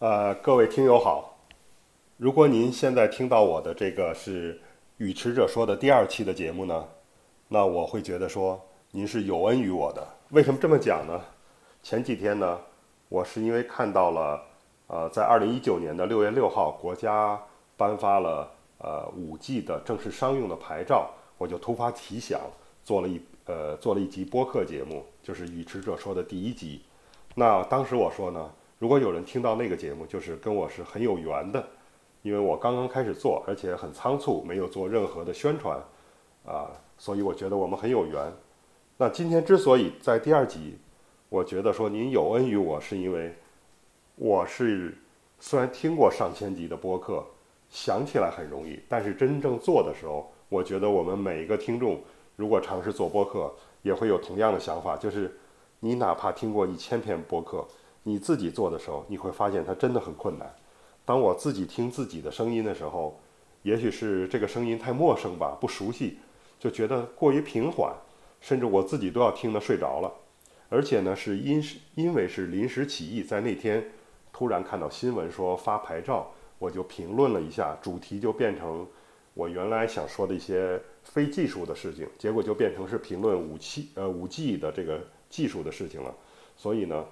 呃，各位听友好，如果您现在听到我的这个是语迟者说的第二期的节目呢，那我会觉得说您是有恩于我的。为什么这么讲呢？前几天呢，我是因为看到了，呃，在二零一九年的六月六号，国家颁发了呃五 G 的正式商用的牌照，我就突发奇想，做了一呃做了一集播客节目，就是语迟者说的第一集。那当时我说呢，如果有人听到那个节目，就是跟我是很有缘的，因为我刚刚开始做，而且很仓促，没有做任何的宣传，啊，所以我觉得我们很有缘。那今天之所以在第二集，我觉得说您有恩于我，是因为我是虽然听过上千集的播客，想起来很容易，但是真正做的时候，我觉得我们每一个听众如果尝试做播客，也会有同样的想法，就是。你哪怕听过一千篇播客，你自己做的时候，你会发现它真的很困难。当我自己听自己的声音的时候，也许是这个声音太陌生吧，不熟悉，就觉得过于平缓，甚至我自己都要听得睡着了。而且呢，是因是因为是临时起意，在那天突然看到新闻说发牌照，我就评论了一下，主题就变成我原来想说的一些非技术的事情，结果就变成是评论武器呃五 G 的这个。技术的事情了，所以呢，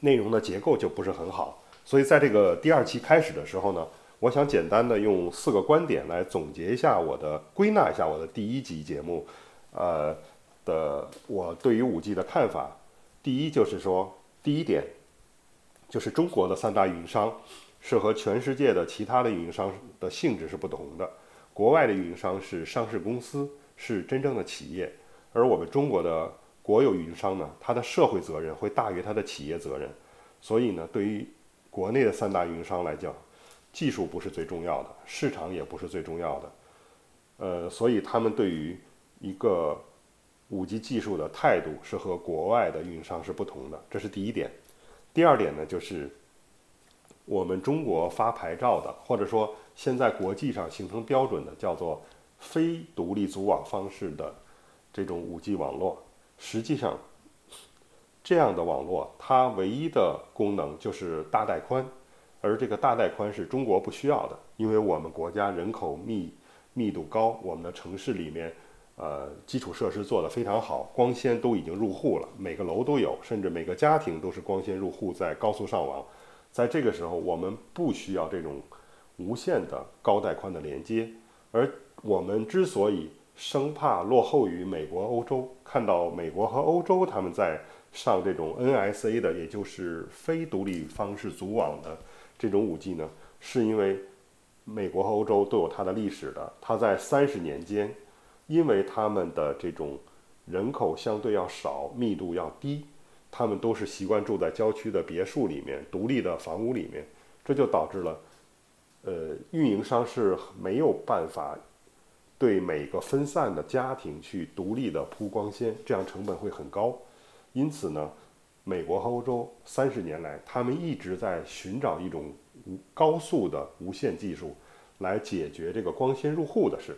内容的结构就不是很好。所以在这个第二期开始的时候呢，我想简单的用四个观点来总结一下我的归纳一下我的第一集节目，呃的我对于五 G 的看法。第一就是说，第一点就是中国的三大运营商是和全世界的其他的运营商的性质是不同的。国外的运营商是上市公司，是真正的企业，而我们中国的。国有运营商呢，它的社会责任会大于它的企业责任，所以呢，对于国内的三大运营商来讲，技术不是最重要的，市场也不是最重要的，呃，所以他们对于一个五 G 技术的态度是和国外的运营商是不同的，这是第一点。第二点呢，就是我们中国发牌照的，或者说现在国际上形成标准的，叫做非独立组网方式的这种五 G 网络。实际上，这样的网络它唯一的功能就是大带宽，而这个大带宽是中国不需要的，因为我们国家人口密密度高，我们的城市里面，呃，基础设施做得非常好，光纤都已经入户了，每个楼都有，甚至每个家庭都是光纤入户，在高速上网。在这个时候，我们不需要这种无线的高带宽的连接，而我们之所以生怕落后于美国、欧洲，看到美国和欧洲他们在上这种 NSA 的，也就是非独立方式组网的这种五 G 呢，是因为美国和欧洲都有它的历史的。它在三十年间，因为他们的这种人口相对要少、密度要低，他们都是习惯住在郊区的别墅里面、独立的房屋里面，这就导致了，呃，运营商是没有办法。对每个分散的家庭去独立的铺光纤，这样成本会很高。因此呢，美国和欧洲三十年来，他们一直在寻找一种无高速的无线技术，来解决这个光纤入户的事。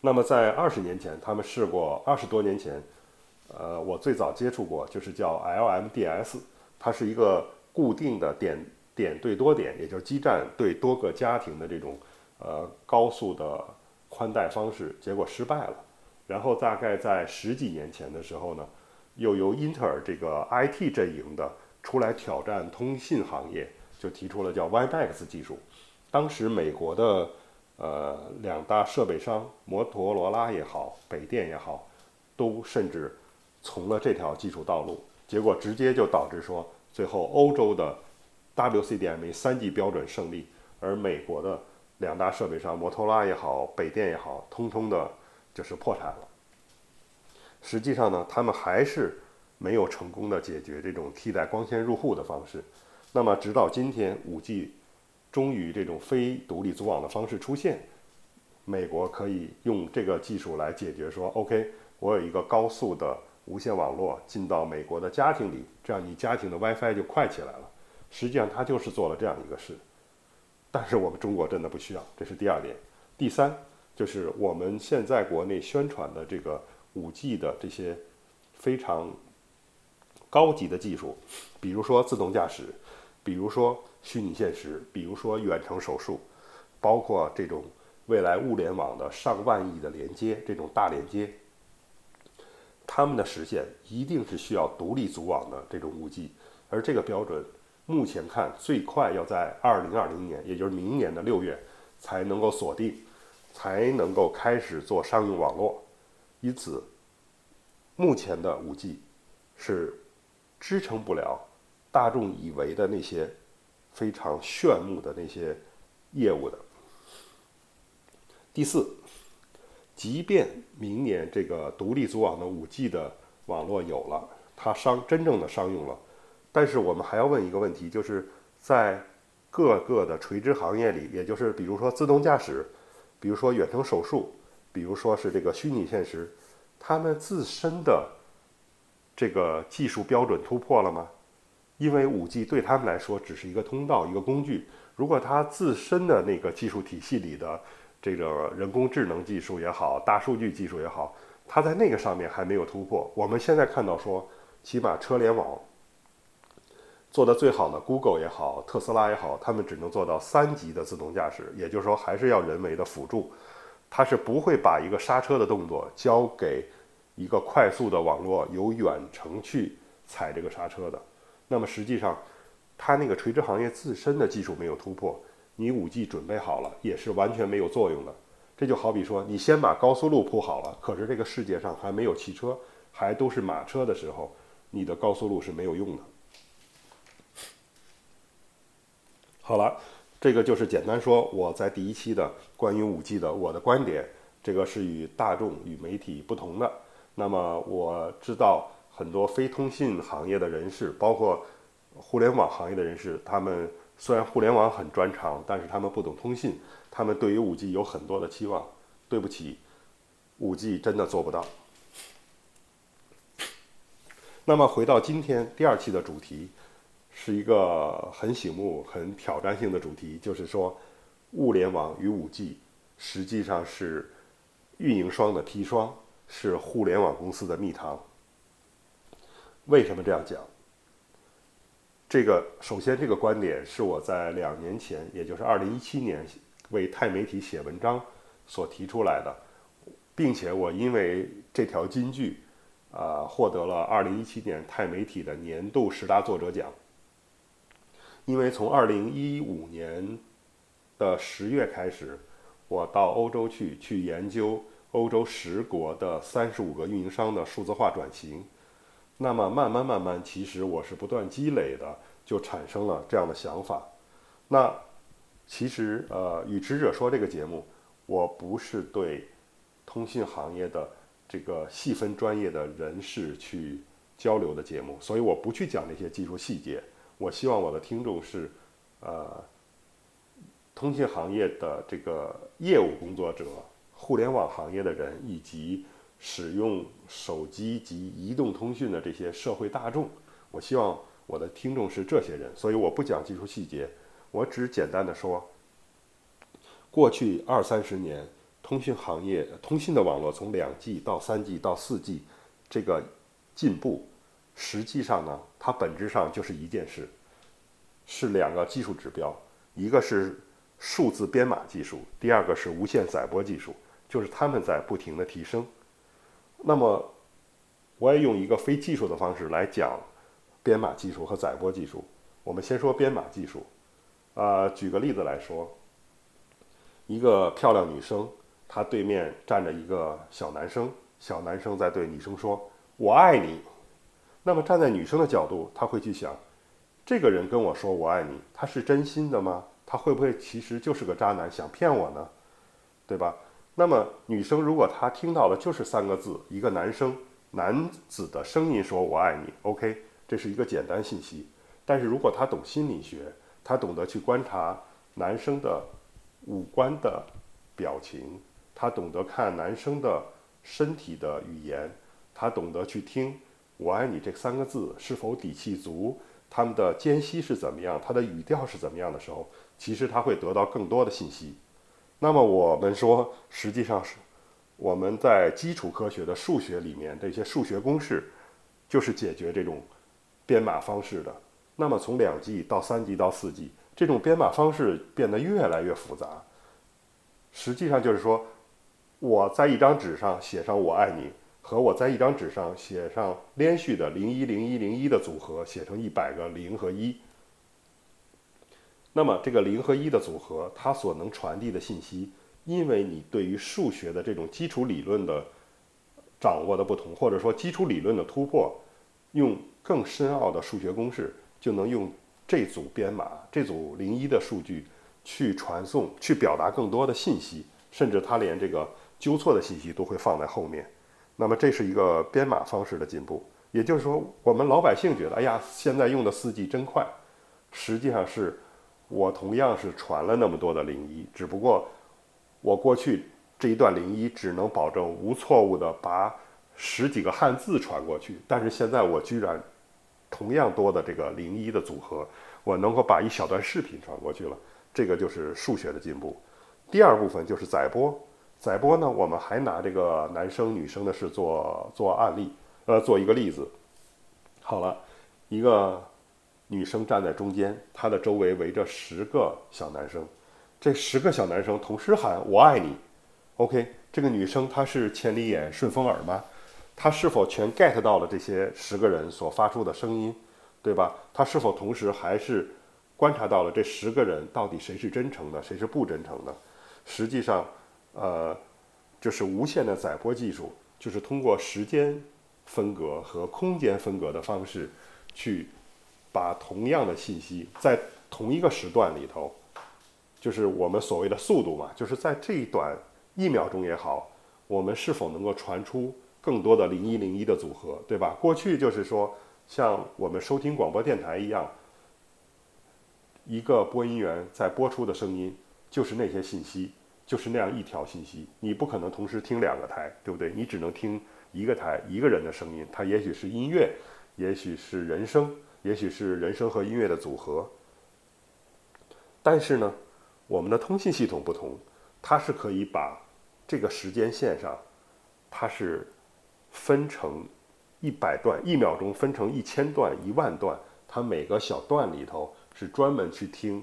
那么在二十年前，他们试过二十多年前，呃，我最早接触过，就是叫 LMDS，它是一个固定的点点对多点，也就是基站对多个家庭的这种呃高速的。宽带方式结果失败了，然后大概在十几年前的时候呢，又由英特尔这个 IT 阵营的出来挑战通信行业，就提出了叫 WiMAX 技术。当时美国的呃两大设备商摩托罗拉也好，北电也好，都甚至从了这条技术道路，结果直接就导致说，最后欧洲的 WCDMA 三 G 标准胜利，而美国的。两大设备商，摩托罗拉也好，北电也好，通通的就是破产了。实际上呢，他们还是没有成功的解决这种替代光纤入户的方式。那么，直到今天，五 G 终于这种非独立组网的方式出现，美国可以用这个技术来解决，说 OK，我有一个高速的无线网络进到美国的家庭里，这样你家庭的 WiFi 就快起来了。实际上，他就是做了这样一个事。但是我们中国真的不需要，这是第二点。第三，就是我们现在国内宣传的这个五 G 的这些非常高级的技术，比如说自动驾驶，比如说虚拟现实，比如说远程手术，包括这种未来物联网的上万亿的连接，这种大连接，它们的实现一定是需要独立组网的这种 5G，而这个标准目前看最快要在2020年，也就是明年的六月才能够锁定，才能够开始做商用网络。因此，目前的 5G 是支撑不了大众以为的那些非常炫目的那些业务的。第四，即便明年这个独立组网的 5G 的网络有了，它商真正的商用了，但是我们还要问一个问题，就是在各个的垂直行业里，也就是比如说自动驾驶，比如说远程手术。比如说是这个虚拟现实，他们自身的这个技术标准突破了吗？因为五 G 对他们来说只是一个通道、一个工具。如果它自身的那个技术体系里的这个人工智能技术也好、大数据技术也好，它在那个上面还没有突破。我们现在看到说，起码车联网做的最好的 Google 也好、特斯拉也好，他们只能做到三级的自动驾驶，也就是说还是要人为的辅助。它是不会把一个刹车的动作交给一个快速的网络由远程去踩这个刹车的。那么实际上，它那个垂直行业自身的技术没有突破，你五 G 准备好了也是完全没有作用的。这就好比说，你先把高速路铺好了，可是这个世界上还没有汽车，还都是马车的时候，你的高速路是没有用的。好了。这个就是简单说，我在第一期的关于五 G 的我的观点，这个是与大众与媒体不同的。那么我知道很多非通信行业的人士，包括互联网行业的人士，他们虽然互联网很专长，但是他们不懂通信，他们对于五 G 有很多的期望。对不起，五 G 真的做不到。那么回到今天第二期的主题。是一个很醒目、很挑战性的主题，就是说，物联网与五 G 实际上是运营商的砒霜，是互联网公司的蜜糖。为什么这样讲？这个首先，这个观点是我在两年前，也就是二零一七年为钛媒体写文章所提出来的，并且我因为这条金句，啊，获得了二零一七年钛媒体的年度十大作者奖。因为从二零一五年的十月开始，我到欧洲去去研究欧洲十国的三十五个运营商的数字化转型，那么慢慢慢慢，其实我是不断积累的，就产生了这样的想法。那其实呃，与持者说这个节目，我不是对通信行业的这个细分专业的人士去交流的节目，所以我不去讲那些技术细节。我希望我的听众是，呃，通信行业的这个业务工作者、互联网行业的人，以及使用手机及移动通讯的这些社会大众。我希望我的听众是这些人，所以我不讲技术细节，我只简单的说，过去二三十年，通讯行业、通信的网络从两 G 到三 G 到四 G，这个进步。实际上呢，它本质上就是一件事，是两个技术指标，一个是数字编码技术，第二个是无线载波技术，就是他们在不停的提升。那么，我也用一个非技术的方式来讲编码技术和载波技术。我们先说编码技术，啊，举个例子来说，一个漂亮女生，她对面站着一个小男生，小男生在对女生说：“我爱你。”那么站在女生的角度，她会去想，这个人跟我说我爱你，他是真心的吗？他会不会其实就是个渣男，想骗我呢？对吧？那么女生如果她听到的就是三个字，一个男生男子的声音说我爱你，OK，这是一个简单信息。但是如果她懂心理学，她懂得去观察男生的五官的表情，她懂得看男生的身体的语言，她懂得去听。我爱你这三个字是否底气足？他们的间隙是怎么样？他的语调是怎么样的时候，其实他会得到更多的信息。那么我们说，实际上是我们在基础科学的数学里面，这些数学公式就是解决这种编码方式的。那么从两 G 到三 G 到四 G，这种编码方式变得越来越复杂。实际上就是说，我在一张纸上写上“我爱你”，和我在一张纸上写上连续的零一零一零一的组合，写成一百个零和一。那么这个零和一的组合，它所能传递的信息，因为你对于数学的这种基础理论的掌握的不同，或者说基础理论的突破，用更深奥的数学公式，就能用这组编码、这组零一的数据去传送、去表达更多的信息，甚至它连这个纠错的信息都会放在后面。那么这是一个编码方式的进步。也就是说，我们老百姓觉得，哎呀，现在用的四 G 真快，实际上是。我同样是传了那么多的零一，只不过我过去这一段零一只能保证无错误的把十几个汉字传过去，但是现在我居然同样多的这个零一的组合，我能够把一小段视频传过去了，这个就是数学的进步。第二部分就是载波，载波呢，我们还拿这个男生女生的事做做案例，呃，做一个例子。好了，一个。女生站在中间，她的周围围着十个小男生，这十个小男生同时喊“我爱你”。OK，这个女生她是千里眼、顺风耳吗？她是否全 get 到了这些十个人所发出的声音，对吧？她是否同时还是观察到了这十个人到底谁是真诚的，谁是不真诚的？实际上，呃，就是无线的载波技术，就是通过时间分隔和空间分隔的方式去。把同样的信息在同一个时段里头，就是我们所谓的速度嘛，就是在这一短一秒钟也好，我们是否能够传出更多的零一零一的组合，对吧？过去就是说，像我们收听广播电台一样，一个播音员在播出的声音就是那些信息，就是那样一条信息，你不可能同时听两个台，对不对？你只能听一个台一个人的声音，它也许是音乐，也许是人声。也许是人声和音乐的组合，但是呢，我们的通信系统不同，它是可以把这个时间线上，它是分成一百段，一秒钟分成一千段、一万段，它每个小段里头是专门去听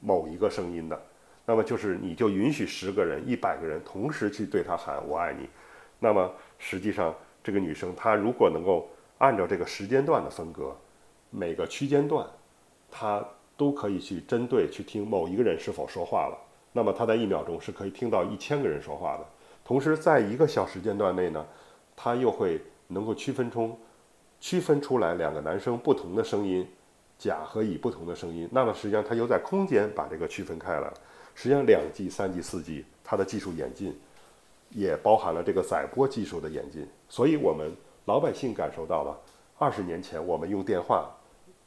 某一个声音的。那么就是你就允许十个人、一百个人同时去对他喊“我爱你”，那么实际上这个女生她如果能够按照这个时间段的分割。每个区间段，她都可以去针对去听某一个人是否说话了。那么她在一秒钟是可以听到一千个人说话的。同时，在一个小时间段内呢，他又会能够区分出区分出来两个男生不同的声音，甲和乙不同的声音。那么实际上他又在空间把这个区分开了。实际上，两 G、三 G、四 G 它的技术演进，也包含了这个载波技术的演进。所以我们老百姓感受到了，二十年前我们用电话。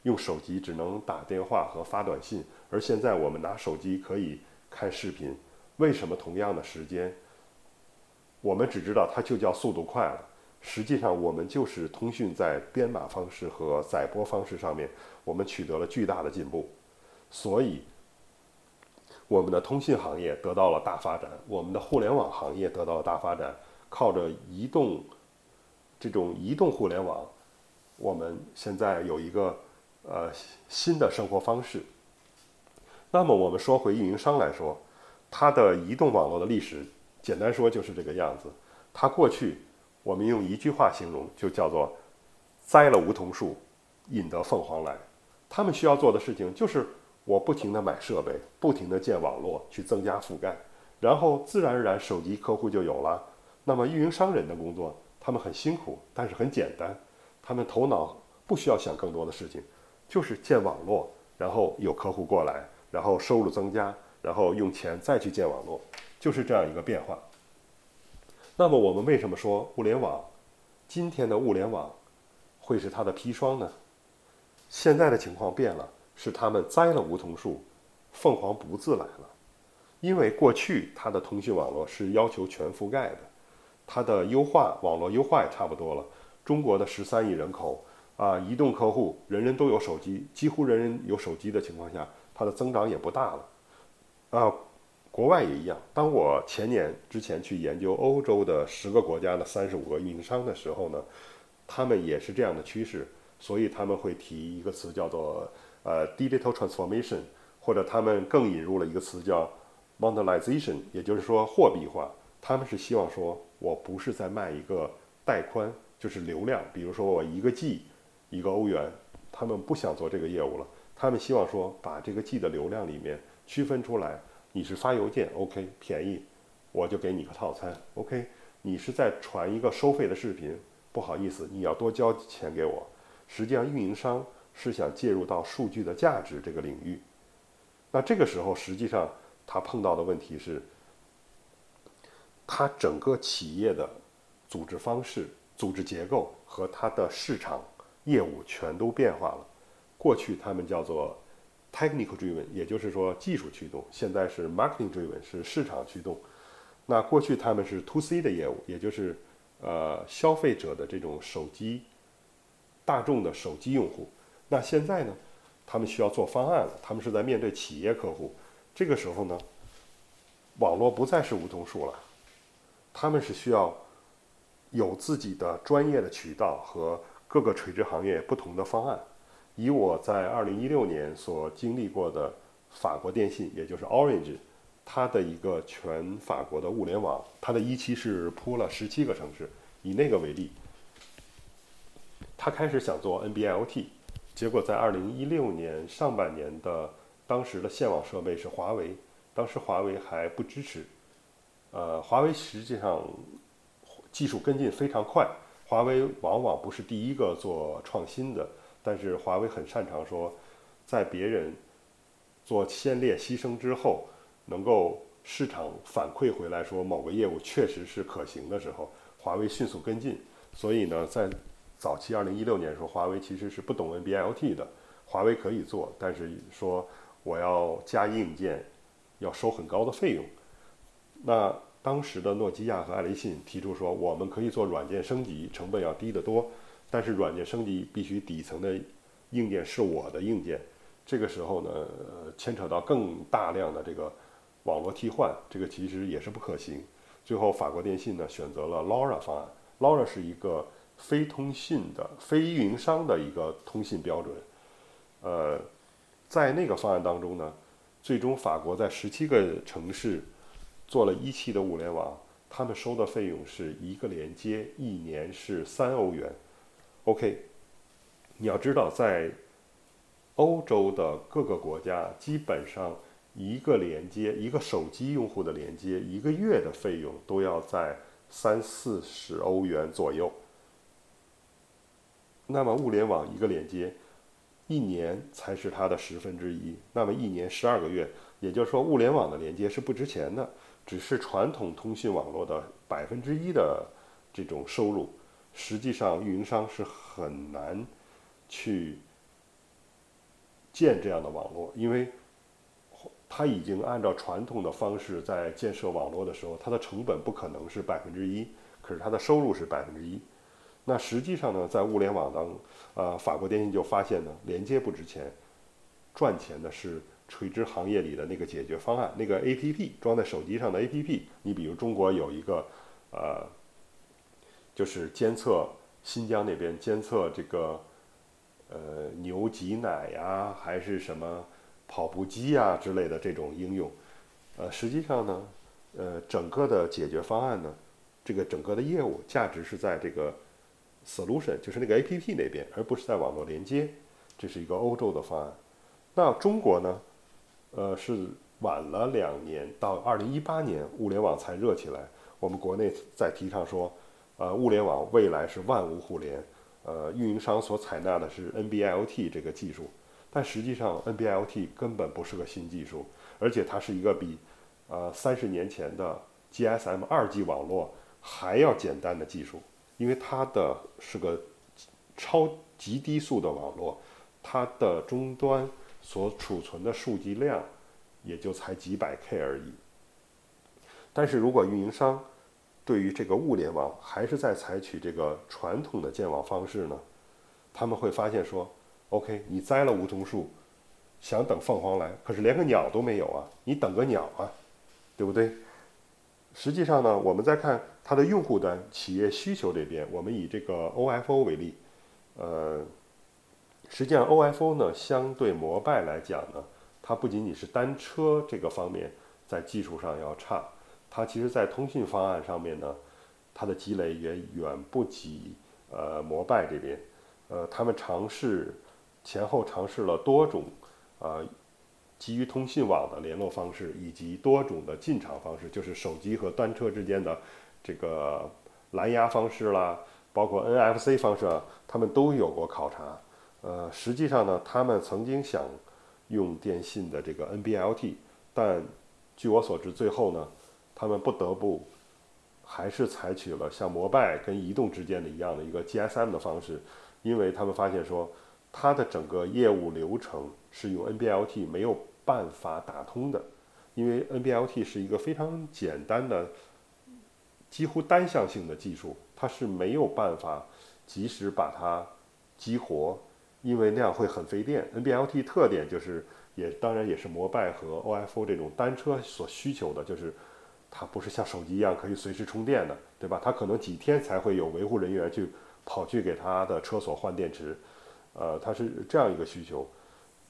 用手机只能打电话和发短信，而现在我们拿手机可以看视频。为什么同样的时间，我们只知道它就叫速度快了？实际上，我们就是通讯在编码方式和载波方式上面，我们取得了巨大的进步。所以，我们的通信行业得到了大发展，我们的互联网行业得到了大发展。靠着移动这种移动互联网，我们现在有一个。呃，新的生活方式。那么我们说回运营商来说，它的移动网络的历史，简单说就是这个样子。它过去，我们用一句话形容，就叫做“栽了梧桐树，引得凤凰来”。他们需要做的事情就是，我不停的买设备，不停的建网络，去增加覆盖，然后自然而然手机客户就有了。那么运营商人的工作，他们很辛苦，但是很简单，他们头脑不需要想更多的事情。就是建网络，然后有客户过来，然后收入增加，然后用钱再去建网络，就是这样一个变化。那么我们为什么说物联网，今天的物联网会是它的砒霜呢？现在的情况变了，是他们栽了梧桐树，凤凰不自来了。因为过去它的通讯网络是要求全覆盖的，它的优化网络优化也差不多了。中国的十三亿人口。啊，移动客户人人都有手机，几乎人人有手机的情况下，它的增长也不大了。啊，国外也一样。当我前年之前去研究欧洲的十个国家的三十五个运营商的时候呢，他们也是这样的趋势。所以他们会提一个词叫做呃 digital transformation，或者他们更引入了一个词叫 monetization，也就是说货币化。他们是希望说，我不是在卖一个带宽，就是流量，比如说我一个 G，一个欧元，他们不想做这个业务了。他们希望说，把这个 G 的流量里面区分出来，你是发邮件，OK，便宜，我就给你个套餐，OK。你是在传一个收费的视频，不好意思，你要多交钱给我。实际上，运营商是想介入到数据的价值这个领域。那这个时候，实际上他碰到的问题是，他整个企业的组织方式、组织结构和它的市场业务全都变化了。过去他们叫做 technical driven，也就是说技术驱动；现在是 marketing driven，是市场驱动。那过去他们是 to C 的业务，也就是呃消费者的这种手机，大众的手机用户。那现在呢，他们需要做方案了，他们是在面对企业客户。这个时候呢，网络不再是梧桐树了，他们是需要有自己的专业的渠道和各个垂直行业不同的方案。以我在二零一六年所经历过的法国电信，也就是 Orange。它的一个全法国的物联网，它的一期是铺了十七个城市。以那个为例，他开始想做 NB-IoT，结果在二零一六年上半年的当时的线网设备是华为，当时华为还不支持。呃，华为实际上技术跟进非常快，华为往往不是第一个做创新的，但是华为很擅长说，在别人做先烈牺牲之后。能够市场反馈回来说某个业务确实是可行的时候，华为迅速跟进。所以呢，在早期二零一六年时候，华为其实是不懂 NB-IoT 的。华为可以做，但是说我要加硬件，要收很高的费用。那当时的诺基亚和爱立信提出说，我们可以做软件升级，成本要低得多，但是软件升级必须底层的硬件是我的硬件。这个时候呢，牵扯到更大量的这个。网络替换这个其实也是不可行，最后法国电信呢选择了 LoRa 方案。LoRa 是一个非通信的、非运营商的一个通信标准。呃，在那个方案当中呢，最终法国在十七个城市做了一期的物联网，他们收的费用是一个连接一年是三欧元。OK，你要知道，在欧洲的各个国家基本上。一个连接，一个手机用户的连接，一个月的费用都要在三四十欧元左右。那么物联网一个连接，一年才是它的十分之一。那么一年十二个月，也就是说物联网的连接是不值钱的，只是传统通讯网络的百分之一的这种收入。实际上运营商是很难去建这样的网络，因为。他已经按照传统的方式在建设网络的时候，它的成本不可能是百分之一，可是它的收入是百分之一。那实际上呢，在物联网当，呃，法国电信就发现呢，连接不值钱，赚钱的是垂直行业里的那个解决方案，那个 APP 装在手机上的 APP。你比如中国有一个，呃，就是监测新疆那边监测这个，呃，牛挤奶呀，还是什么？跑步机啊之类的这种应用，呃，实际上呢，呃，整个的解决方案呢，这个整个的业务价值是在这个 solution，就是那个 A P P 那边，而不是在网络连接。这是一个欧洲的方案。那中国呢，呃，是晚了两年，到二零一八年物联网才热起来。我们国内在提倡说，呃，物联网未来是万物互联，呃，运营商所采纳的是 N B I O T 这个技术。但实际上，NB-IoT 根本不是个新技术，而且它是一个比，呃，三十年前的 GSM 二 G 网络还要简单的技术，因为它的是个超级低速的网络，它的终端所储存的数据量也就才几百 K 而已。但是如果运营商对于这个物联网还是在采取这个传统的建网方式呢，他们会发现说。OK，你栽了梧桐树，想等凤凰来，可是连个鸟都没有啊！你等个鸟啊，对不对？实际上呢，我们再看它的用户端企业需求这边，我们以这个 OFO 为例，呃，实际上，OFO 呢，相对摩拜来讲呢，它不仅仅是单车这个方面在技术上要差，它其实在通讯方案上面呢，它的积累也远不及呃摩拜这边。呃，他们尝试前后尝试了多种啊基于通信网的联络方式，以及多种的进场方式，就是手机和单车之间的这个蓝牙方式啦，包括 NFC 方式啊，他们都有过考察。呃，实际上呢，他们曾经想用电信的这个 NB-LT，但据我所知，最后呢，他们不得不还是采取了像摩拜跟移动之间的一样的一个 GSM 的方式，因为他们发现说，它的整个业务流程是用 NB-LT 没有办法打通的，因为 NB-LT 是一个非常简单的、几乎单向性的技术，它是没有办法及时把它激活。因为那样会很费电。NB-LT 特点就是，也当然也是摩拜和 OFO 这种单车所需求的，就是它不是像手机一样可以随时充电的，对吧？它可能几天才会有维护人员去跑去给它的车所换电池，呃，它是这样一个需求。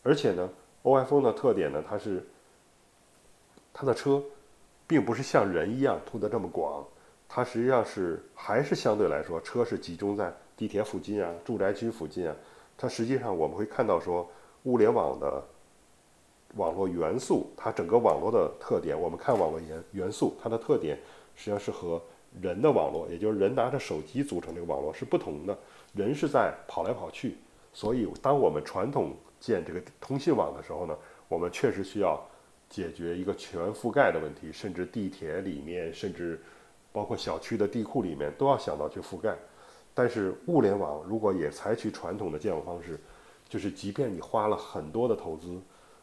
而且呢，OFO 的特点呢，它是它的车并不是像人一样通得这么广，它实际上是还是相对来说，车是集中在地铁附近啊、住宅区附近啊。它实际上我们会看到说，物联网的网络元素，它整个网络的特点，我们看网络元元素，它的特点实际上是和人的网络，也就是人拿着手机组成这个网络是不同的。人是在跑来跑去，所以当我们传统建这个通信网的时候呢，我们确实需要解决一个全覆盖的问题，甚至地铁里面，甚至包括小区的地库里面，都要想到去覆盖。但是物联网如果也采取传统的建网方式，就是即便你花了很多的投资，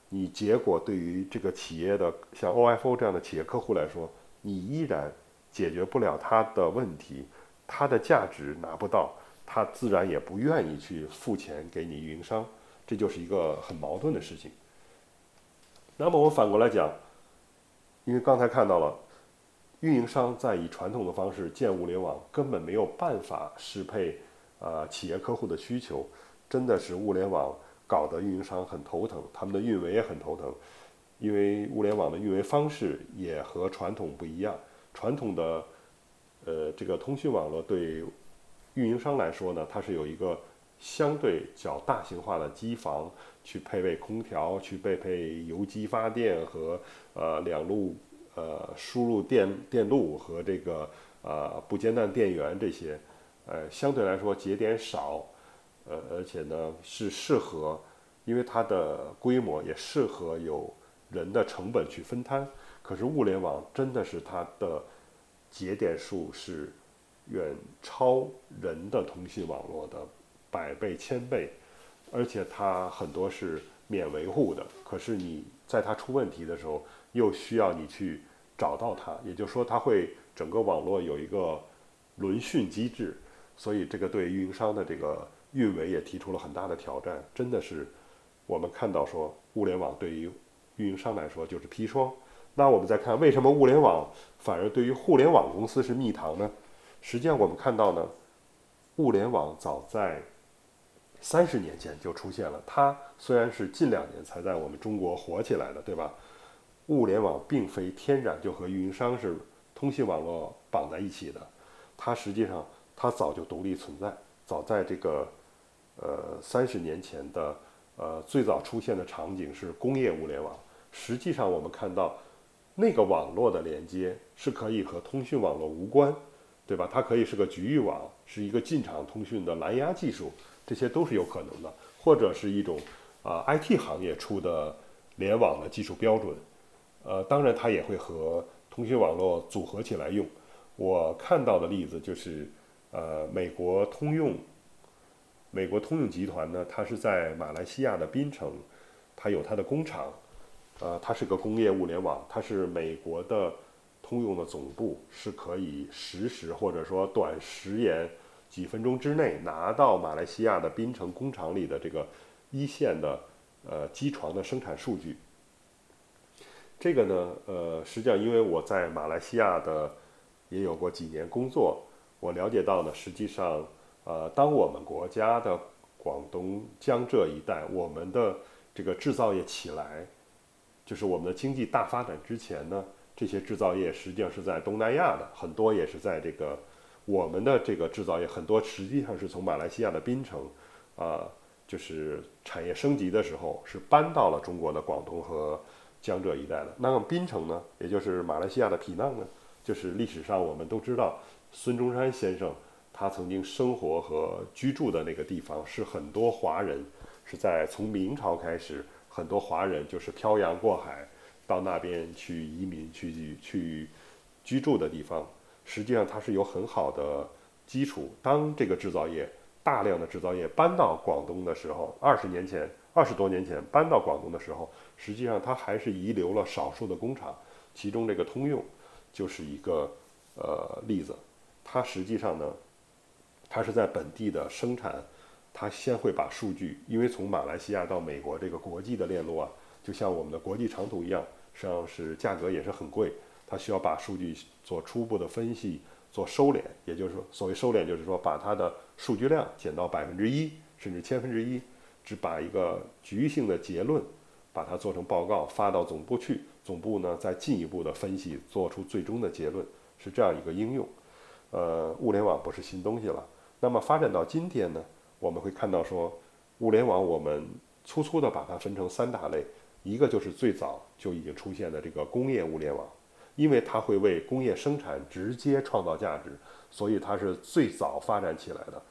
你结果对于这个企业的像 OFO 这样的企业客户来说，你依然解决不了他的问题，他的价值拿不到，他自然也不愿意去付钱给你运营商，这就是一个很矛盾的事情。那么我反过来讲，因为刚才看到了。运营商在以传统的方式建物联网，根本没有办法适配，呃，企业客户的需求，真的是物联网搞得运营商很头疼，他们的运维也很头疼，因为物联网的运维方式也和传统不一样。传统的，呃，这个通讯网络对运营商来说呢，它是有一个相对较大型化的机房去配备空调，去配备油机发电和呃两路。呃，输入电电路和这个呃不间断电源这些，呃，相对来说节点少，呃，而且呢是适合，因为它的规模也适合有人的成本去分摊。可是物联网真的是它的节点数是远超人的通信网络的百倍千倍，而且它很多是免维护的。可是你在它出问题的时候。又需要你去找到它，也就是说，它会整个网络有一个轮训机制，所以这个对运营商的这个运维也提出了很大的挑战。真的是，我们看到说，物联网对于运营商来说就是砒霜。那我们再看，为什么物联网反而对于互联网公司是蜜糖呢？实际上，我们看到呢，物联网早在三十年前就出现了，它虽然是近两年才在我们中国火起来的，对吧？物联网并非天然就和运营商是通信网络绑在一起的，它实际上它早就独立存在。早在这个呃三十年前的呃最早出现的场景是工业物联网。实际上我们看到那个网络的连接是可以和通讯网络无关，对吧？它可以是个局域网，是一个进场通讯的蓝牙技术，这些都是有可能的，或者是一种啊 IT 行业出的联网的技术标准。呃，当然，它也会和通讯网络组合起来用。我看到的例子就是，呃，美国通用，美国通用集团呢，它是在马来西亚的槟城，它有它的工厂，呃，它是个工业物联网，它是美国的通用的总部，是可以实时或者说短时延几分钟之内拿到马来西亚的槟城工厂里的这个一线的呃机床的生产数据。这个呢，呃，实际上因为我在马来西亚的也有过几年工作，我了解到呢，实际上，呃，当我们国家的广东、江浙一带，我们的这个制造业起来，就是我们的经济大发展之前呢，这些制造业实际上是在东南亚的，很多也是在这个我们的这个制造业很多实际上是从马来西亚的槟城，啊，就是产业升级的时候是搬到了中国的广东和江浙一带的。那么槟城呢，也就是马来西亚的皮囊呢，就是历史上我们都知道孙中山先生。他曾经生活和居住的那个地方，是很多华人是在从明朝开始，很多华人就是漂洋过海到那边去移民去去居住的地方。实际上，它是有很好的基础。当这个制造业大量的制造业搬到广东的时候，二十年前、二十多年前搬到广东的时候，实际上它还是遗留了少数的工厂。其中这个通用就是一个呃例子。它实际上呢。它是在本地的生产，它先会把数据，因为从马来西亚到美国这个国际的链路啊，就像我们的国际长途一样，实际上是价格也是很贵。它需要把数据做初步的分析，做收敛，也就是说，所谓收敛，就是说把它的数据量减到百分之一，甚至千分之一，只把一个局域性的结论，把它做成报告发到总部去，总部呢再进一步的分析，做出最终的结论，是这样一个应用。呃，物联网不是新东西了。那么发展到今天呢，我们会看到说，物联网我们粗粗的把它分成三大类，一个就是最早就已经出现的这个工业物联网，因为它会为工业生产直接创造价值，所以它是最早发展起来的。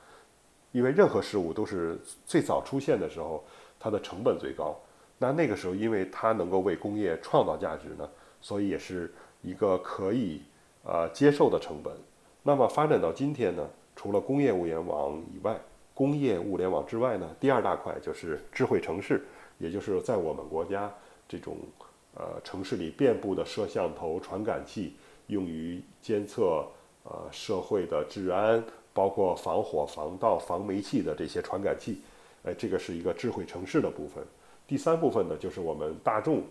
因为任何事物都是最早出现的时候，它的成本最高。那那个时候，因为它能够为工业创造价值呢，所以也是一个可以呃接受的成本。那么发展到今天呢？除了工业物联网以外，工业物联网之外呢，第二大块就是智慧城市，也就是在我们国家这种呃城市里遍布的摄像头、传感器，用于监测呃社会的治安，包括防火、防盗、防煤气的这些传感器，哎，这个是一个智慧城市的部分。第三部分呢，就是我们大众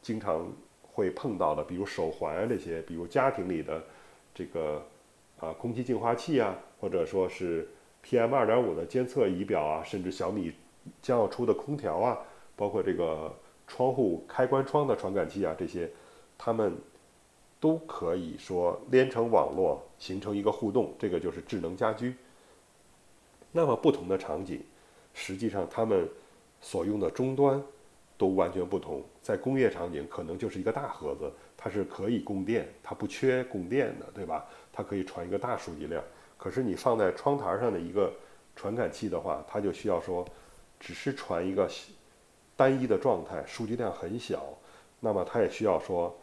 经常会碰到的，比如手环啊这些，比如家庭里的这个。啊，空气净化器啊，或者说是 PM 二点五的监测仪表啊，甚至小米将要出的空调啊，包括这个窗户开关窗的传感器啊，这些，它们都可以说连成网络，形成一个互动，这个就是智能家居。那么不同的场景，实际上它们所用的终端都完全不同。在工业场景，可能就是一个大盒子，它是可以供电，它不缺供电的，对吧？它可以传一个大数据量，可是你放在窗台上的一个传感器的话，它就需要说，只是传一个单一的状态，数据量很小。那么它也需要说，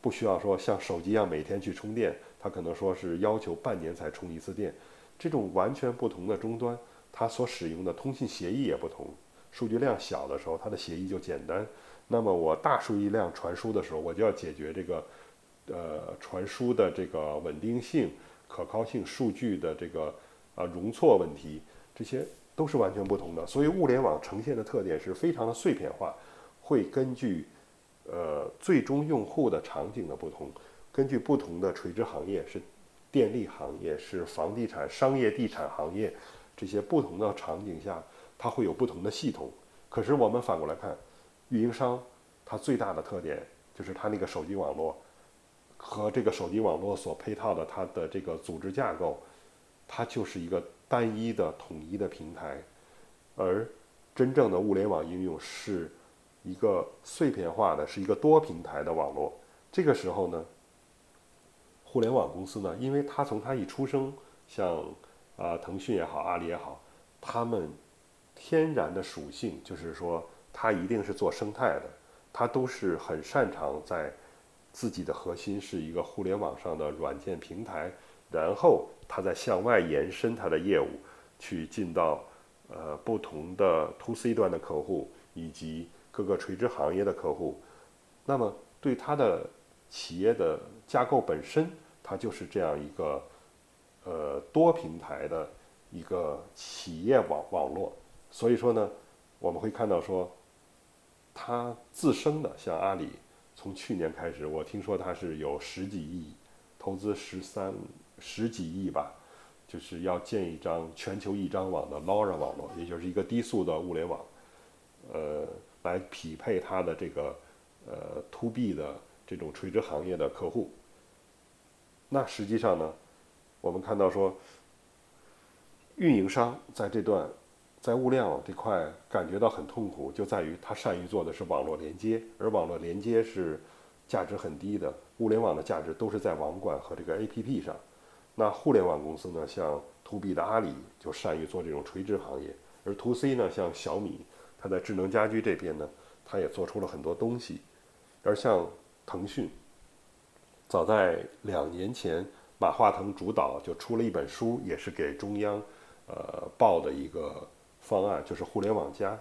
不需要说像手机一样每天去充电，它可能说是要求半年才充一次电。这种完全不同的终端，它所使用的通信协议也不同。数据量小的时候，它的协议就简单。那么我大数据量传输的时候，我就要解决这个。呃，传输的这个稳定性、可靠性、数据的这个啊容错问题，这些都是完全不同的。所以，物联网呈现的特点是非常的碎片化，会根据呃最终用户的场景的不同，根据不同的垂直行业是电力行业、是房地产、商业地产行业这些不同的场景下，它会有不同的系统。可是我们反过来看，运营商它最大的特点就是它那个手机网络。和这个手机网络所配套的它的这个组织架构，它就是一个单一的统一的平台，而真正的物联网应用是一个碎片化的，是一个多平台的网络。这个时候呢，互联网公司呢，因为它从它一出生，像啊腾讯也好，阿里也好，他们天然的属性就是说，它一定是做生态的，它都是很擅长在。自己的核心是一个互联网上的软件平台，然后它在向外延伸它的业务，去进到呃不同的 to C 端的客户以及各个垂直行业的客户。那么对它的企业的架构本身，它就是这样一个呃多平台的一个企业网网络。所以说呢，我们会看到说，它自身的像阿里。从去年开始，我听说它是有十几亿投资，十三十几亿吧，就是要建一张全球一张网的 LoRa 网络，也就是一个低速的物联网，呃，来匹配它的这个呃 To B 的这种垂直行业的客户。那实际上呢，我们看到说，运营商在这段在物联网这块感觉到很痛苦，就在于他善于做的是网络连接，而网络连接是价值很低的，物联网的价值都是在网管和这个 APP 上。那互联网公司呢，像 To B 的阿里就善于做这种垂直行业，而 To C 呢，像小米，它在智能家居这边呢，它也做出了很多东西，而像腾讯。早在两年前，马化腾主导就出了一本书，也是给中央，呃报的一个方案，就是互联网加。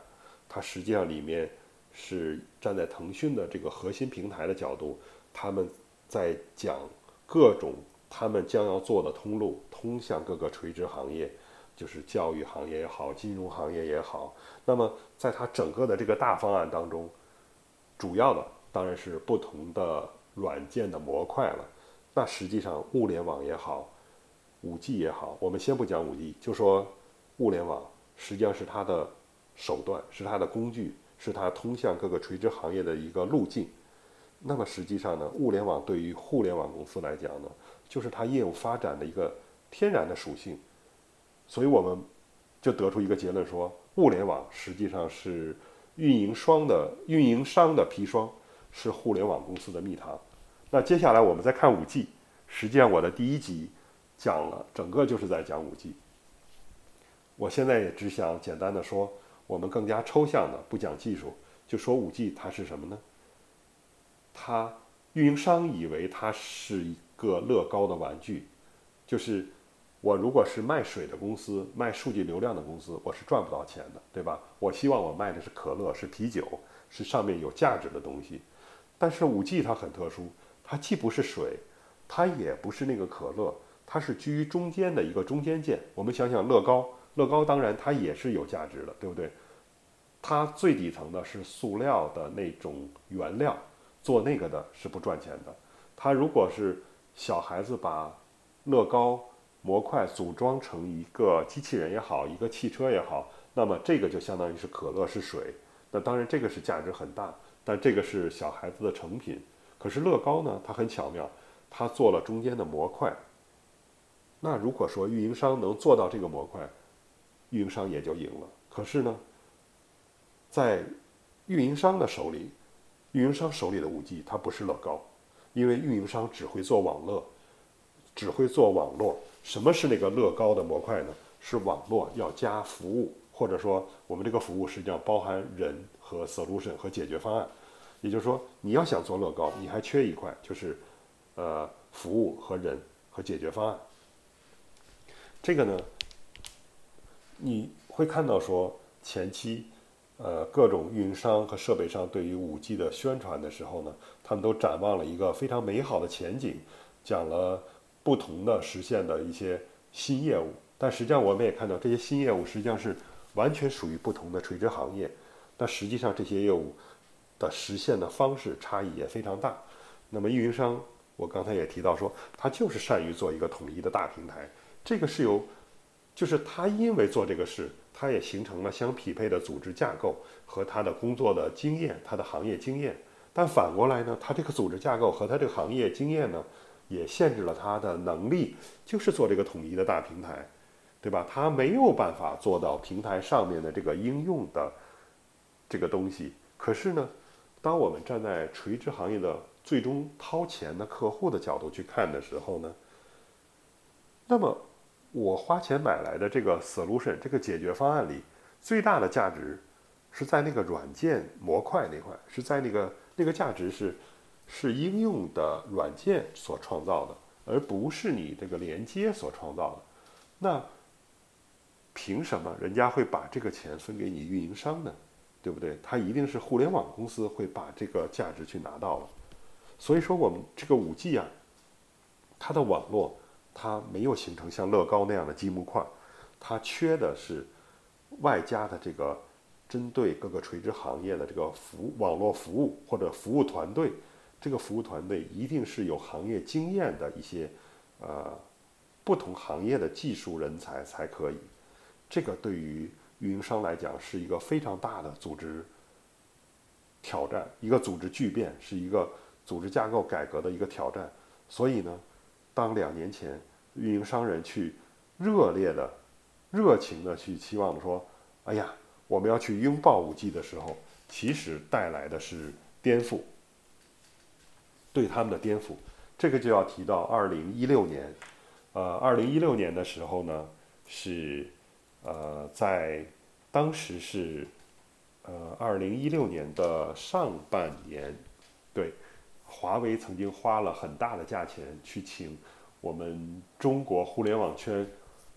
它实际上里面是站在腾讯的这个核心平台的角度，他们在讲各种他们将要做的通路，通向各个垂直行业，就是教育行业也好，金融行业也好。那么在它整个的这个大方案当中，主要的当然是不同的。软件的模块了，那实际上物联网也好，五 G 也好，我们先不讲五 G，就说物联网实际上是它的手段，是它的工具，是它通向各个垂直行业的一个路径。那么实际上呢，物联网对于互联网公司来讲呢，就是它业务发展的一个天然的属性。所以我们就得出一个结论说，物联网实际上是运营商的运营商的砒霜，是互联网公司的蜜糖。那接下来我们再看五 G，实际上我的第一集讲了，整个就是在讲五 G。我现在也只想简单的说，我们更加抽象的，不讲技术，就说五 G 它是什么呢？它运营商以为它是个乐高的玩具，就是我如果是卖水的公司，卖数据流量的公司，我是赚不到钱的，对吧？我希望我卖的是可乐，是啤酒，是上面有价值的东西。但是五 G 它很特殊。它既不是水，它也不是那个可乐，它是居于中间的一个中间件。我们想想乐高，乐高当然它也是有价值的，对不对？它最底层的是塑料的那种原料，做那个的是不赚钱的。它如果是小孩子把乐高模块组装成一个机器人也好，一个汽车也好，那么这个就相当于是可乐是水。那当然这个是价值很大，但这个是小孩子的成品。可是乐高呢，它很巧妙，它做了中间的模块。那如果说运营商能做到这个模块，运营商也就赢了。可是呢，在运营商的手里，运营商手里的五 G 它不是乐高，因为运营商只会做网络，只会做网络。什么是那个乐高的模块呢？是网络要加服务，或者说我们这个服务实际上包含人和 solution 和解决方案。也就是说，你要想做乐高，你还缺一块，就是，呃，服务和人和解决方案。这个呢，你会看到说前期，呃，各种运营商和设备商对于五 G 的宣传的时候呢，他们都展望了一个非常美好的前景，讲了不同的实现的一些新业务。但实际上，我们也看到这些新业务实际上是完全属于不同的垂直行业。但实际上，这些业务。的实现的方式差异也非常大。那么运营商，我刚才也提到说，他就是善于做一个统一的大平台。这个是由，就是他因为做这个事，他也形成了相匹配的组织架构和他的工作的经验，他的行业经验。但反过来呢，他这个组织架构和他这个行业经验呢，也限制了他的能力，就是做这个统一的大平台，对吧？他没有办法做到平台上面的这个应用的这个东西。可是呢？当我们站在垂直行业的最终掏钱的客户的角度去看的时候呢，那么我花钱买来的这个 solution 这个解决方案里，最大的价值是在那个软件模块那块，是在那个那个价值是是应用的软件所创造的，而不是你这个连接所创造的。那凭什么人家会把这个钱分给你运营商呢？对不对？它一定是互联网公司会把这个价值去拿到了，所以说我们这个五 G 啊，它的网络它没有形成像乐高那样的积木块，它缺的是外加的这个针对各个垂直行业的这个服网络服务或者服务团队，这个服务团队一定是有行业经验的一些呃不同行业的技术人才才可以。这个对于运营商来讲是一个非常大的组织挑战，一个组织巨变，是一个组织架构改革的一个挑战。所以呢，当两年前运营商人去热烈的、热情的去期望说：“哎呀，我们要去拥抱五 G 的时候”，其实带来的是颠覆，对他们的颠覆。这个就要提到二零一六年，呃，二零一六年的时候呢，是呃，在当时是呃二零一六年的上半年，对，华为曾经花了很大的价钱去请我们中国互联网圈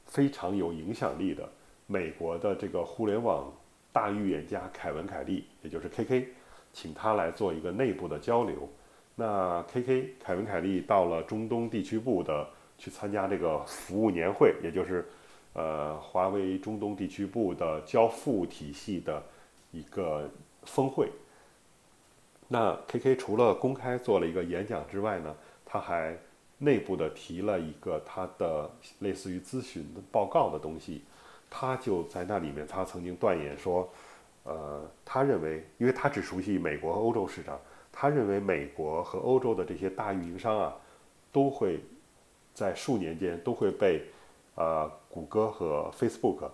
非常有影响力的美国的这个互联网大预言家凯文·凯利，也就是 KK，请他来做一个内部的交流。那 KK 凯文凯利到了中东地区部的去参加这个服务年会，也就是呃华为中东地区部的交付体系的一个峰会。那 KK 除了公开做了一个演讲之外呢，他还内部的提了一个他的类似于咨询的报告的东西。他就在那里面，他曾经断言说，呃，他认为，因为他只熟悉美国和欧洲市场。他认为美国和欧洲的这些大运营商啊，都会在数年间都会被呃谷歌和 Facebook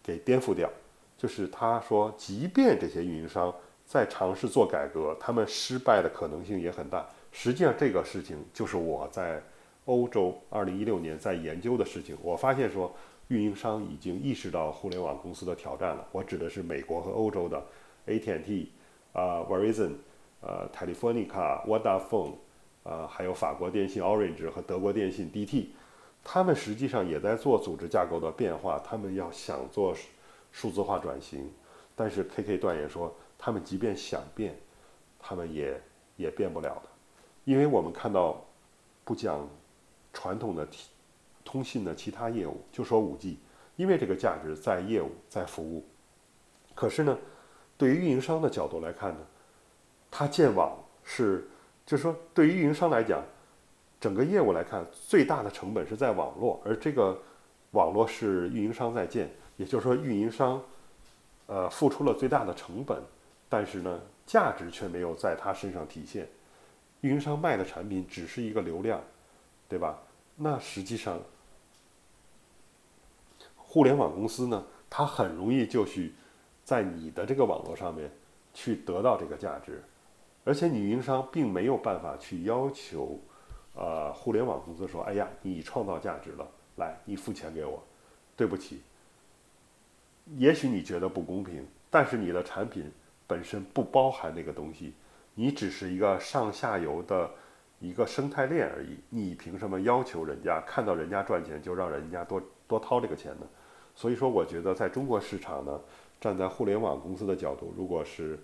给颠覆掉。就是他说，即便这些运营商在尝试做改革，他们失败的可能性也很大。实际上，这个事情就是我在欧洲2016年在研究的事情。我发现说，运营商已经意识到互联网公司的挑战了。我指的是美国和欧洲的 AT&T 啊，Verizon。呃，Telefonica、Vodafone，呃，还有法国电信 Orange 和德国电信 DT，他们实际上也在做组织架构的变化，他们要想做数字化转型，但是 KK 断言说，他们即便想变，他们也也变不了的，因为我们看到，不讲传统的通信的其他业务，就说 5G，因为这个价值在业务在服务，可是呢，对于运营商的角度来看呢？它建网是，就是说，对于运营商来讲，整个业务来看，最大的成本是在网络，而这个网络是运营商在建，也就是说，运营商，呃，付出了最大的成本，但是呢，价值却没有在他身上体现。运营商卖的产品只是一个流量，对吧？那实际上，互联网公司呢，它很容易就去在你的这个网络上面去得到这个价值。而且，你运营商并没有办法去要求，呃，互联网公司说：“哎呀，你创造价值了，来，你付钱给我。”对不起，也许你觉得不公平，但是你的产品本身不包含那个东西，你只是一个上下游的一个生态链而已。你凭什么要求人家看到人家赚钱就让人家多多掏这个钱呢？所以说，我觉得在中国市场呢，站在互联网公司的角度，如果是。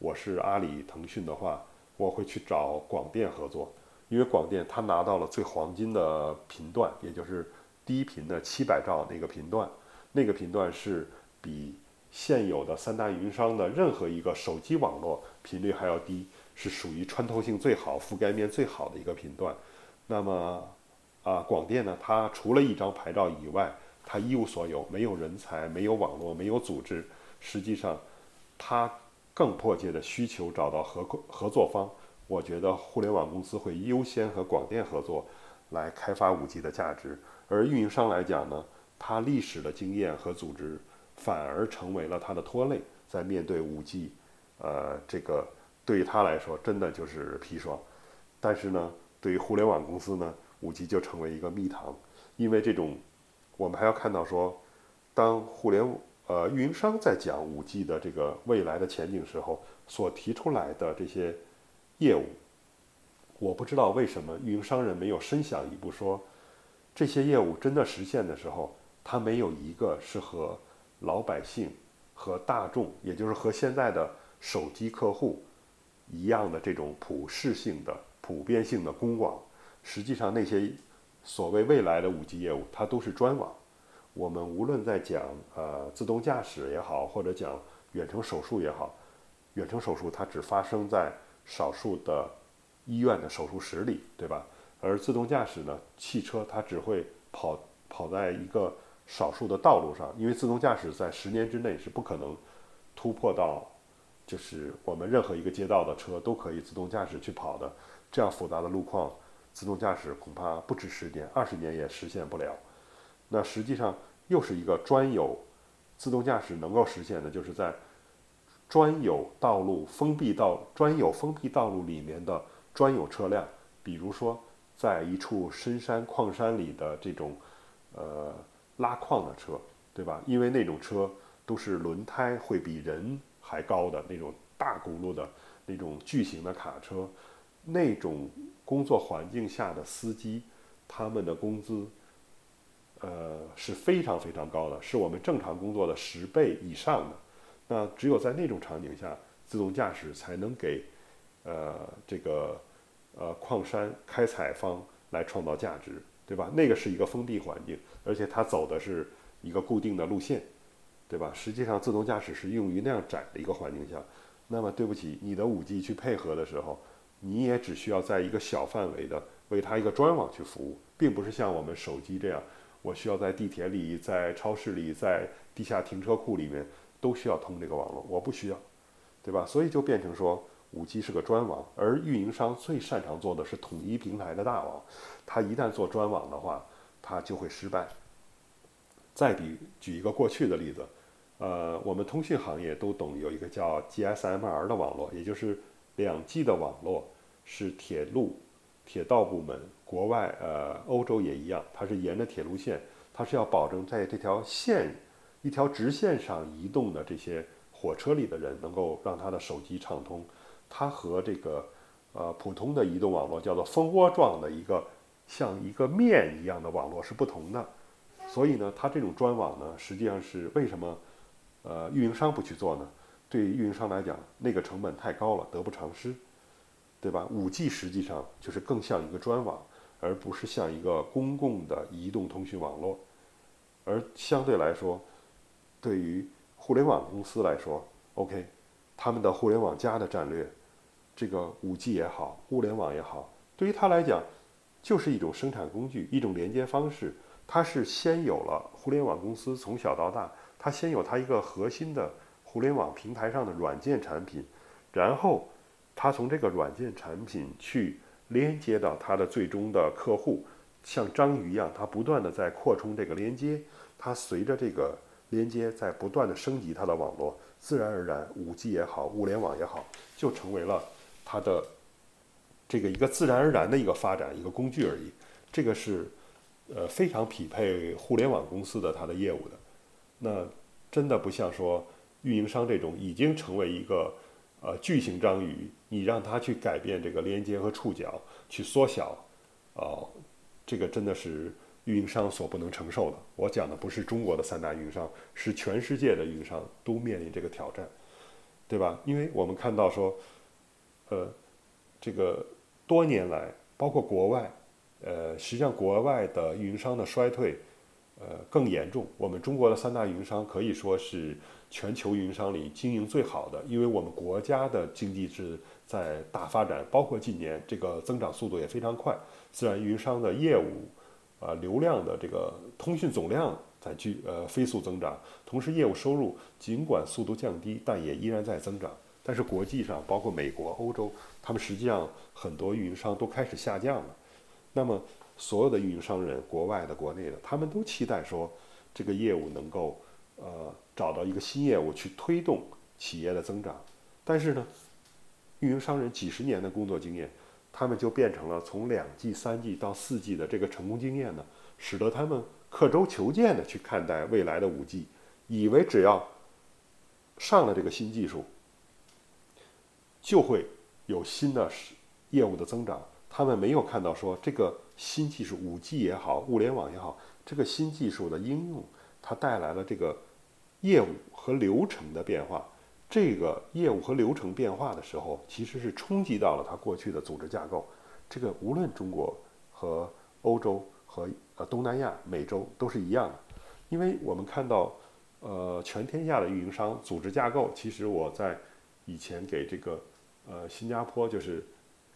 我是阿里、腾讯的话，我会去找广电合作，因为广电它拿到了最黄金的频段，也就是低频的七百兆那个频段，那个频段是比现有的三大运营商的任何一个手机网络频率还要低，是属于穿透性最好、覆盖面最好的一个频段。那么，啊，广电呢，它除了一张牌照以外，它一无所有，没有人才，没有网络，没有组织，实际上，它。更迫切的需求找到合合作方，我觉得互联网公司会优先和广电合作来开发五 G 的价值，而运营商来讲呢，它历史的经验和组织反而成为了他的拖累，在面对五 G，呃，这个对于他来说真的就是砒霜，但是呢，对于互联网公司呢，五 G 就成为一个蜜糖，因为这种，我们还要看到说，当互联。呃，运营商在讲五 G 的这个未来的前景时候，所提出来的这些业务，我不知道为什么运营商人没有深想一步，说这些业务真的实现的时候，它没有一个是和老百姓和大众，也就是和现在的手机客户一样的这种普适性的、普遍性的公网。实际上，那些所谓未来的五 G 业务，它都是专网。我们无论在讲呃自动驾驶也好，或者讲远程手术也好，远程手术它只发生在少数的医院的手术室里，对吧？而自动驾驶呢，汽车它只会跑跑在一个少数的道路上，因为自动驾驶在十年之内是不可能突破到，就是我们任何一个街道的车都可以自动驾驶去跑的，这样复杂的路况，自动驾驶恐怕不止十年、二十年也实现不了。那实际上又是一个专有自动驾驶能够实现的，就是在专有道路封闭道、专有封闭道路里面的专有车辆，比如说。在一处深山矿山里的这种，呃，拉矿的车，对吧？因为那种车都是轮胎会比人还高的那种大轱辘的那种巨型的卡车，那种工作环境下的司机，他们的工资，呃，是非常非常高的，是我们正常工作的十倍以上的。那只有在那种场景下，自动驾驶才能给，呃，这个。呃，矿山开采方来创造价值，对吧？那个是一个封闭环境，而且它走的是一个固定的路线，对吧？实际上，自动驾驶是用于那样窄的一个环境下。那么，对不起，你的五 G 去配合的时候，你也只需要在一个小范围的为它一个专网去服务，并不是像我们手机这样，我需要在地铁里、在超市里、在地下停车库里面都需要通这个网络，我不需要，对吧？所以就变成说。五 G 是个专网，而运营商最擅长做的是统一平台的大网。它一旦做专网的话，它就会失败。再比举一个过去的例子，呃，我们通讯行业都懂，有一个叫 GSMR 的网络，也就是两 G 的网络，是铁路、铁道部门，国外呃欧洲也一样，它是沿着铁路线，它是要保证在这条线一条直线上移动的这些火车里的人能够让他的手机畅通。它和这个，呃，普通的移动网络叫做蜂窝状的一个像一个面一样的网络是不同的，所以呢，它这种专网呢，实际上是为什么，呃，运营商不去做呢？对于运营商来讲，那个成本太高了，得不偿失，对吧？五 G 实际上就是更像一个专网，而不是像一个公共的移动通讯网络，而相对来说，对于互联网公司来说，OK，他们的互联网加的战略。这个五 G 也好，物联网也好，对于它来讲，就是一种生产工具，一种连接方式。它是先有了互联网公司从小到大，它先有它一个核心的互联网平台上的软件产品，然后它从这个软件产品去连接到它的最终的客户，像章鱼一样，它不断的在扩充这个连接，它随着这个连接在不断的升级它的网络，自然而然，五 G 也好，物联网也好，就成为了。它的这个一个自然而然的一个发展，一个工具而已。这个是呃非常匹配互联网公司的它的业务的。那真的不像说运营商这种已经成为一个呃巨型章鱼，你让它去改变这个连接和触角，去缩小，哦，这个真的是运营商所不能承受的。我讲的不是中国的三大运营商，是全世界的运营商都面临这个挑战，对吧？因为我们看到说。呃，这个多年来，包括国外，呃，实际上国外的运营商的衰退，呃，更严重。我们中国的三大运营商可以说是全球运营商里经营最好的，因为我们国家的经济是在大发展，包括近年这个增长速度也非常快。自然运营商的业务，啊，流量的这个通讯总量在巨呃飞速增长，同时业务收入尽管速度降低，但也依然在增长。但是国际上，包括美国、欧洲，他们实际上很多运营商都开始下降了。那么，所有的运营商人，国外的、国内的，他们都期待说，这个业务能够，呃，找到一个新业务去推动企业的增长。但是呢，运营商人几十年的工作经验，他们就变成了从两 G、三 G 到四 G 的这个成功经验呢，使得他们刻舟求剑的去看待未来的五 G，以为只要上了这个新技术。就会有新的业务的增长。他们没有看到说这个新技术，五 G 也好，物联网也好，这个新技术的应用，它带来了这个业务和流程的变化。这个业务和流程变化的时候，其实是冲击到了它过去的组织架构。这个无论中国和欧洲和呃东南亚、美洲都是一样的，因为我们看到，呃，全天下的运营商组织架构，其实我在以前给这个。呃，新加坡就是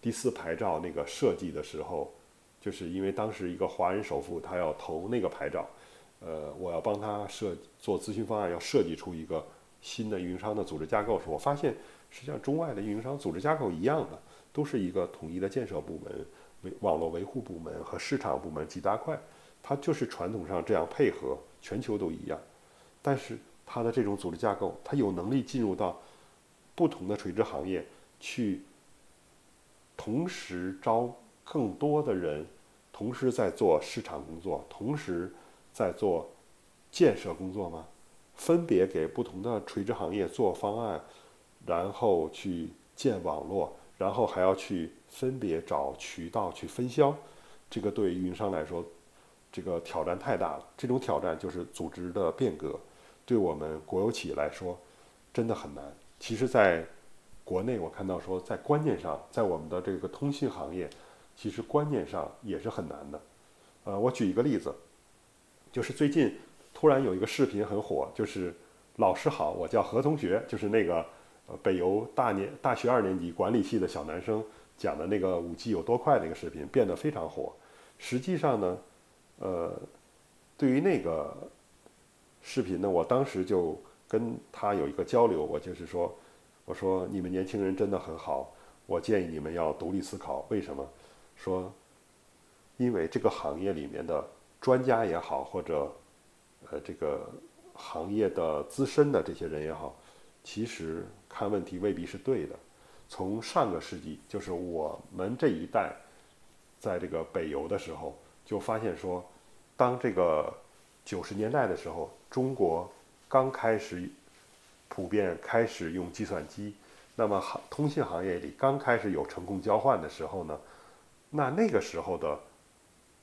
第四牌照那个设计的时候，就是因为当时一个华人首富他要投那个牌照，呃，我要帮他设做咨询方案，要设计出一个新的运营商的组织架构时，我发现实际上中外的运营商组织架构一样的，都是一个统一的建设部门、维网络维护部门和市场部门几大块，它就是传统上这样配合，全球都一样。但是它的这种组织架构，它有能力进入到不同的垂直行业去，同时招。更多的人同时在做市场工作，同时在做建设工作吗？分别给不同的垂直行业做方案，然后去建网络，然后还要去分别找渠道去分销，这个对运营商来说，这个挑战太大了。这种挑战就是组织的变革，对我们国有企业来说真的很难。其实，在国内我看到说，在观念上，在我们的这个通信行业。其实观念上也是很难的，呃，我举一个例子，就是最近突然有一个视频很火，就是“老师好，我叫何同学”，就是那个呃北邮大年大学二年级管理系的小男生讲的那个五 G 有多快那个视频，变得非常火。实际上呢，呃，对于那个视频呢，我当时就跟他有一个交流，我就是说，我说你们年轻人真的很好，我建议你们要独立思考，为什么？说，因为这个行业里面的专家也好，或者呃这个行业的资深的这些人也好，其实看问题未必是对的。从上个世纪，就是我们这一代在这个北邮的时候，就发现说，当这个九十年代的时候，中国刚开始普遍开始用计算机，那么行通信行业里刚开始有程控交换的时候呢。那那个时候的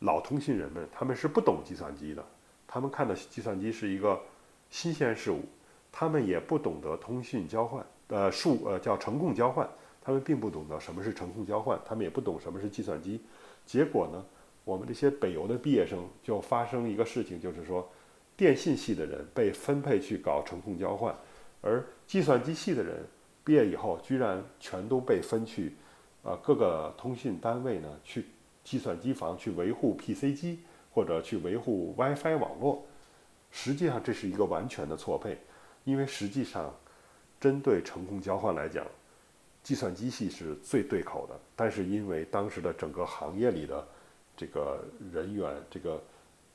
老通信人们，他们是不懂计算机的，他们看的计算机是一个新鲜事物，他们也不懂得通信交换，呃，数呃叫程控交换，他们并不懂得什么是程控交换，他们也不懂什么是计算机。结果呢，我们这些北邮的毕业生就发生一个事情，就是说，电信系的人被分配去搞程控交换，而计算机系的人毕业以后，居然全都被分去。呃，各个通信单位呢，去计算机房去维护 PC 机，或者去维护 WiFi 网络，实际上这是一个完全的错配，因为实际上，针对程控交换来讲，计算机系是最对口的。但是因为当时的整个行业里的这个人员，这个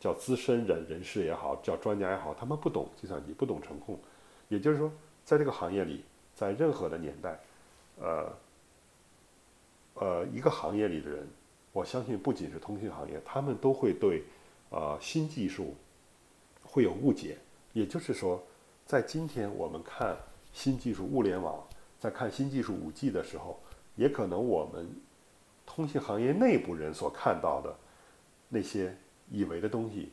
叫资深人人士也好，叫专家也好，他们不懂计算机，不懂程控，也就是说，在这个行业里，在任何的年代，呃。呃，一个行业里的人，我相信不仅是通信行业，他们都会对，呃，新技术会有误解。也就是说，在今天我们看新技术物联网，在看新技术五 G 的时候，也可能我们通信行业内部人所看到的那些以为的东西，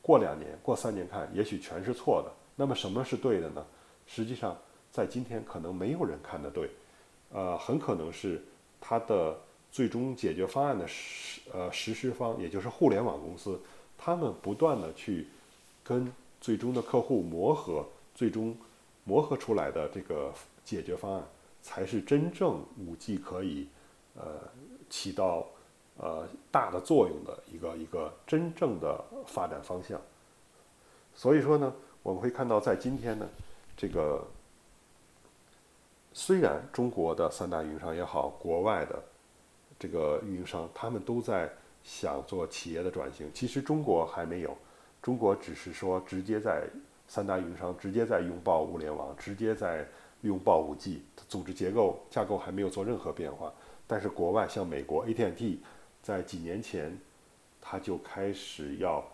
过两年、过三年看，也许全是错的。那么什么是对的呢？实际上，在今天可能没有人看得对，呃，很可能是。它的最终解决方案的实呃实施方，也就是互联网公司，他们不断的去跟最终的客户磨合，最终磨合出来的这个解决方案，才是真正五 G 可以呃起到呃大的作用的一个一个真正的发展方向。所以说呢，我们会看到在今天呢，这个。虽然中国的三大运营商也好，国外的这个运营商，他们都在想做企业的转型，其实中国还没有，中国只是说直接在三大运营商直接在拥抱物联网，直接在拥抱五 G，组织结构架构还没有做任何变化。但是国外像美国 AT&T，在几年前，他就开始要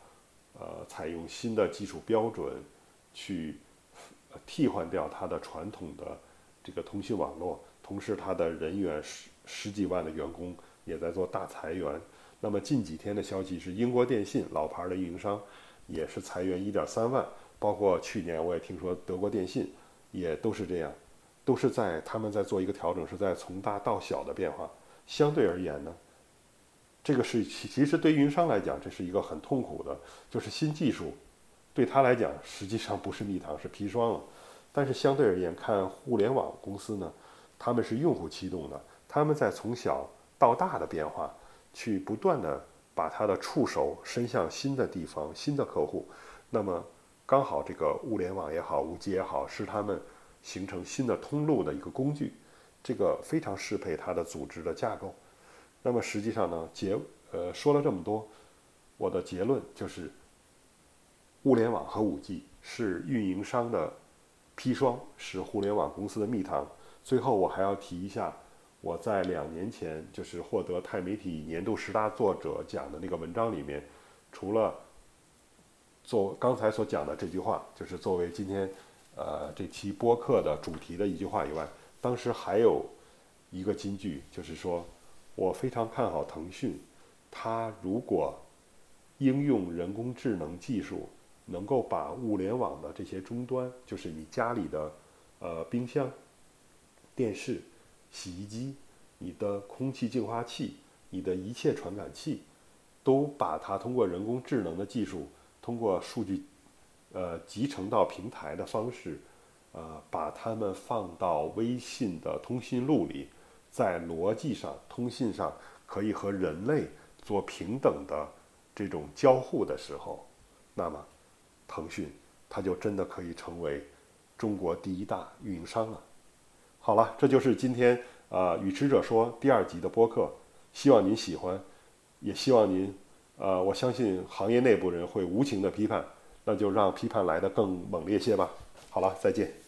呃采用新的技术标准，去替换掉它的传统的。这个通信网络，同时它的人员十十几万的员工也在做大裁员。那么近几天的消息是，英国电信老牌的运营商也是裁员一点三万，包括去年我也听说德国电信也都是这样，都是在他们在做一个调整，是在从大到小的变化。相对而言呢，这个是其实对运营商来讲，这是一个很痛苦的，就是新技术对他来讲实际上不是蜜糖，是砒霜了。但是相对而言，看互联网公司呢，他们是用户驱动的，他们在从小到大的变化，去不断的把它的触手伸向新的地方、新的客户，那么刚好这个物联网也好、五 G 也好，是他们形成新的通路的一个工具，这个非常适配它的组织的架构。那么实际上呢，结呃说了这么多，我的结论就是，物联网和五 G 是运营商的砒霜，是互联网公司的蜜糖。最后我还要提一下。我在两年前就是获得钛媒体年度十大作者奖的那个文章里面，除了做刚才所讲的这句话，就是作为今天呃这期播客的主题的一句话以外，当时还有一个金句，就是说我非常看好腾讯，它如果应用人工智能技术，能够把物联网的这些终端，就是你家里的呃冰箱、电视。洗衣机、你的空气净化器、你的一切传感器，都把它通过人工智能的技术，通过数据，呃集成到平台的方式，呃把它们放到微信的通讯录里，在逻辑上、通信上可以和人类做平等的这种交互的时候，那么腾讯它就真的可以成为中国第一大运营商了。好了，这就是今天啊，与持者说第二集的播客，希望您喜欢，也希望您，呃，我相信行业内部人会无情的批判，那就让批判来的更猛烈些吧。好了，再见。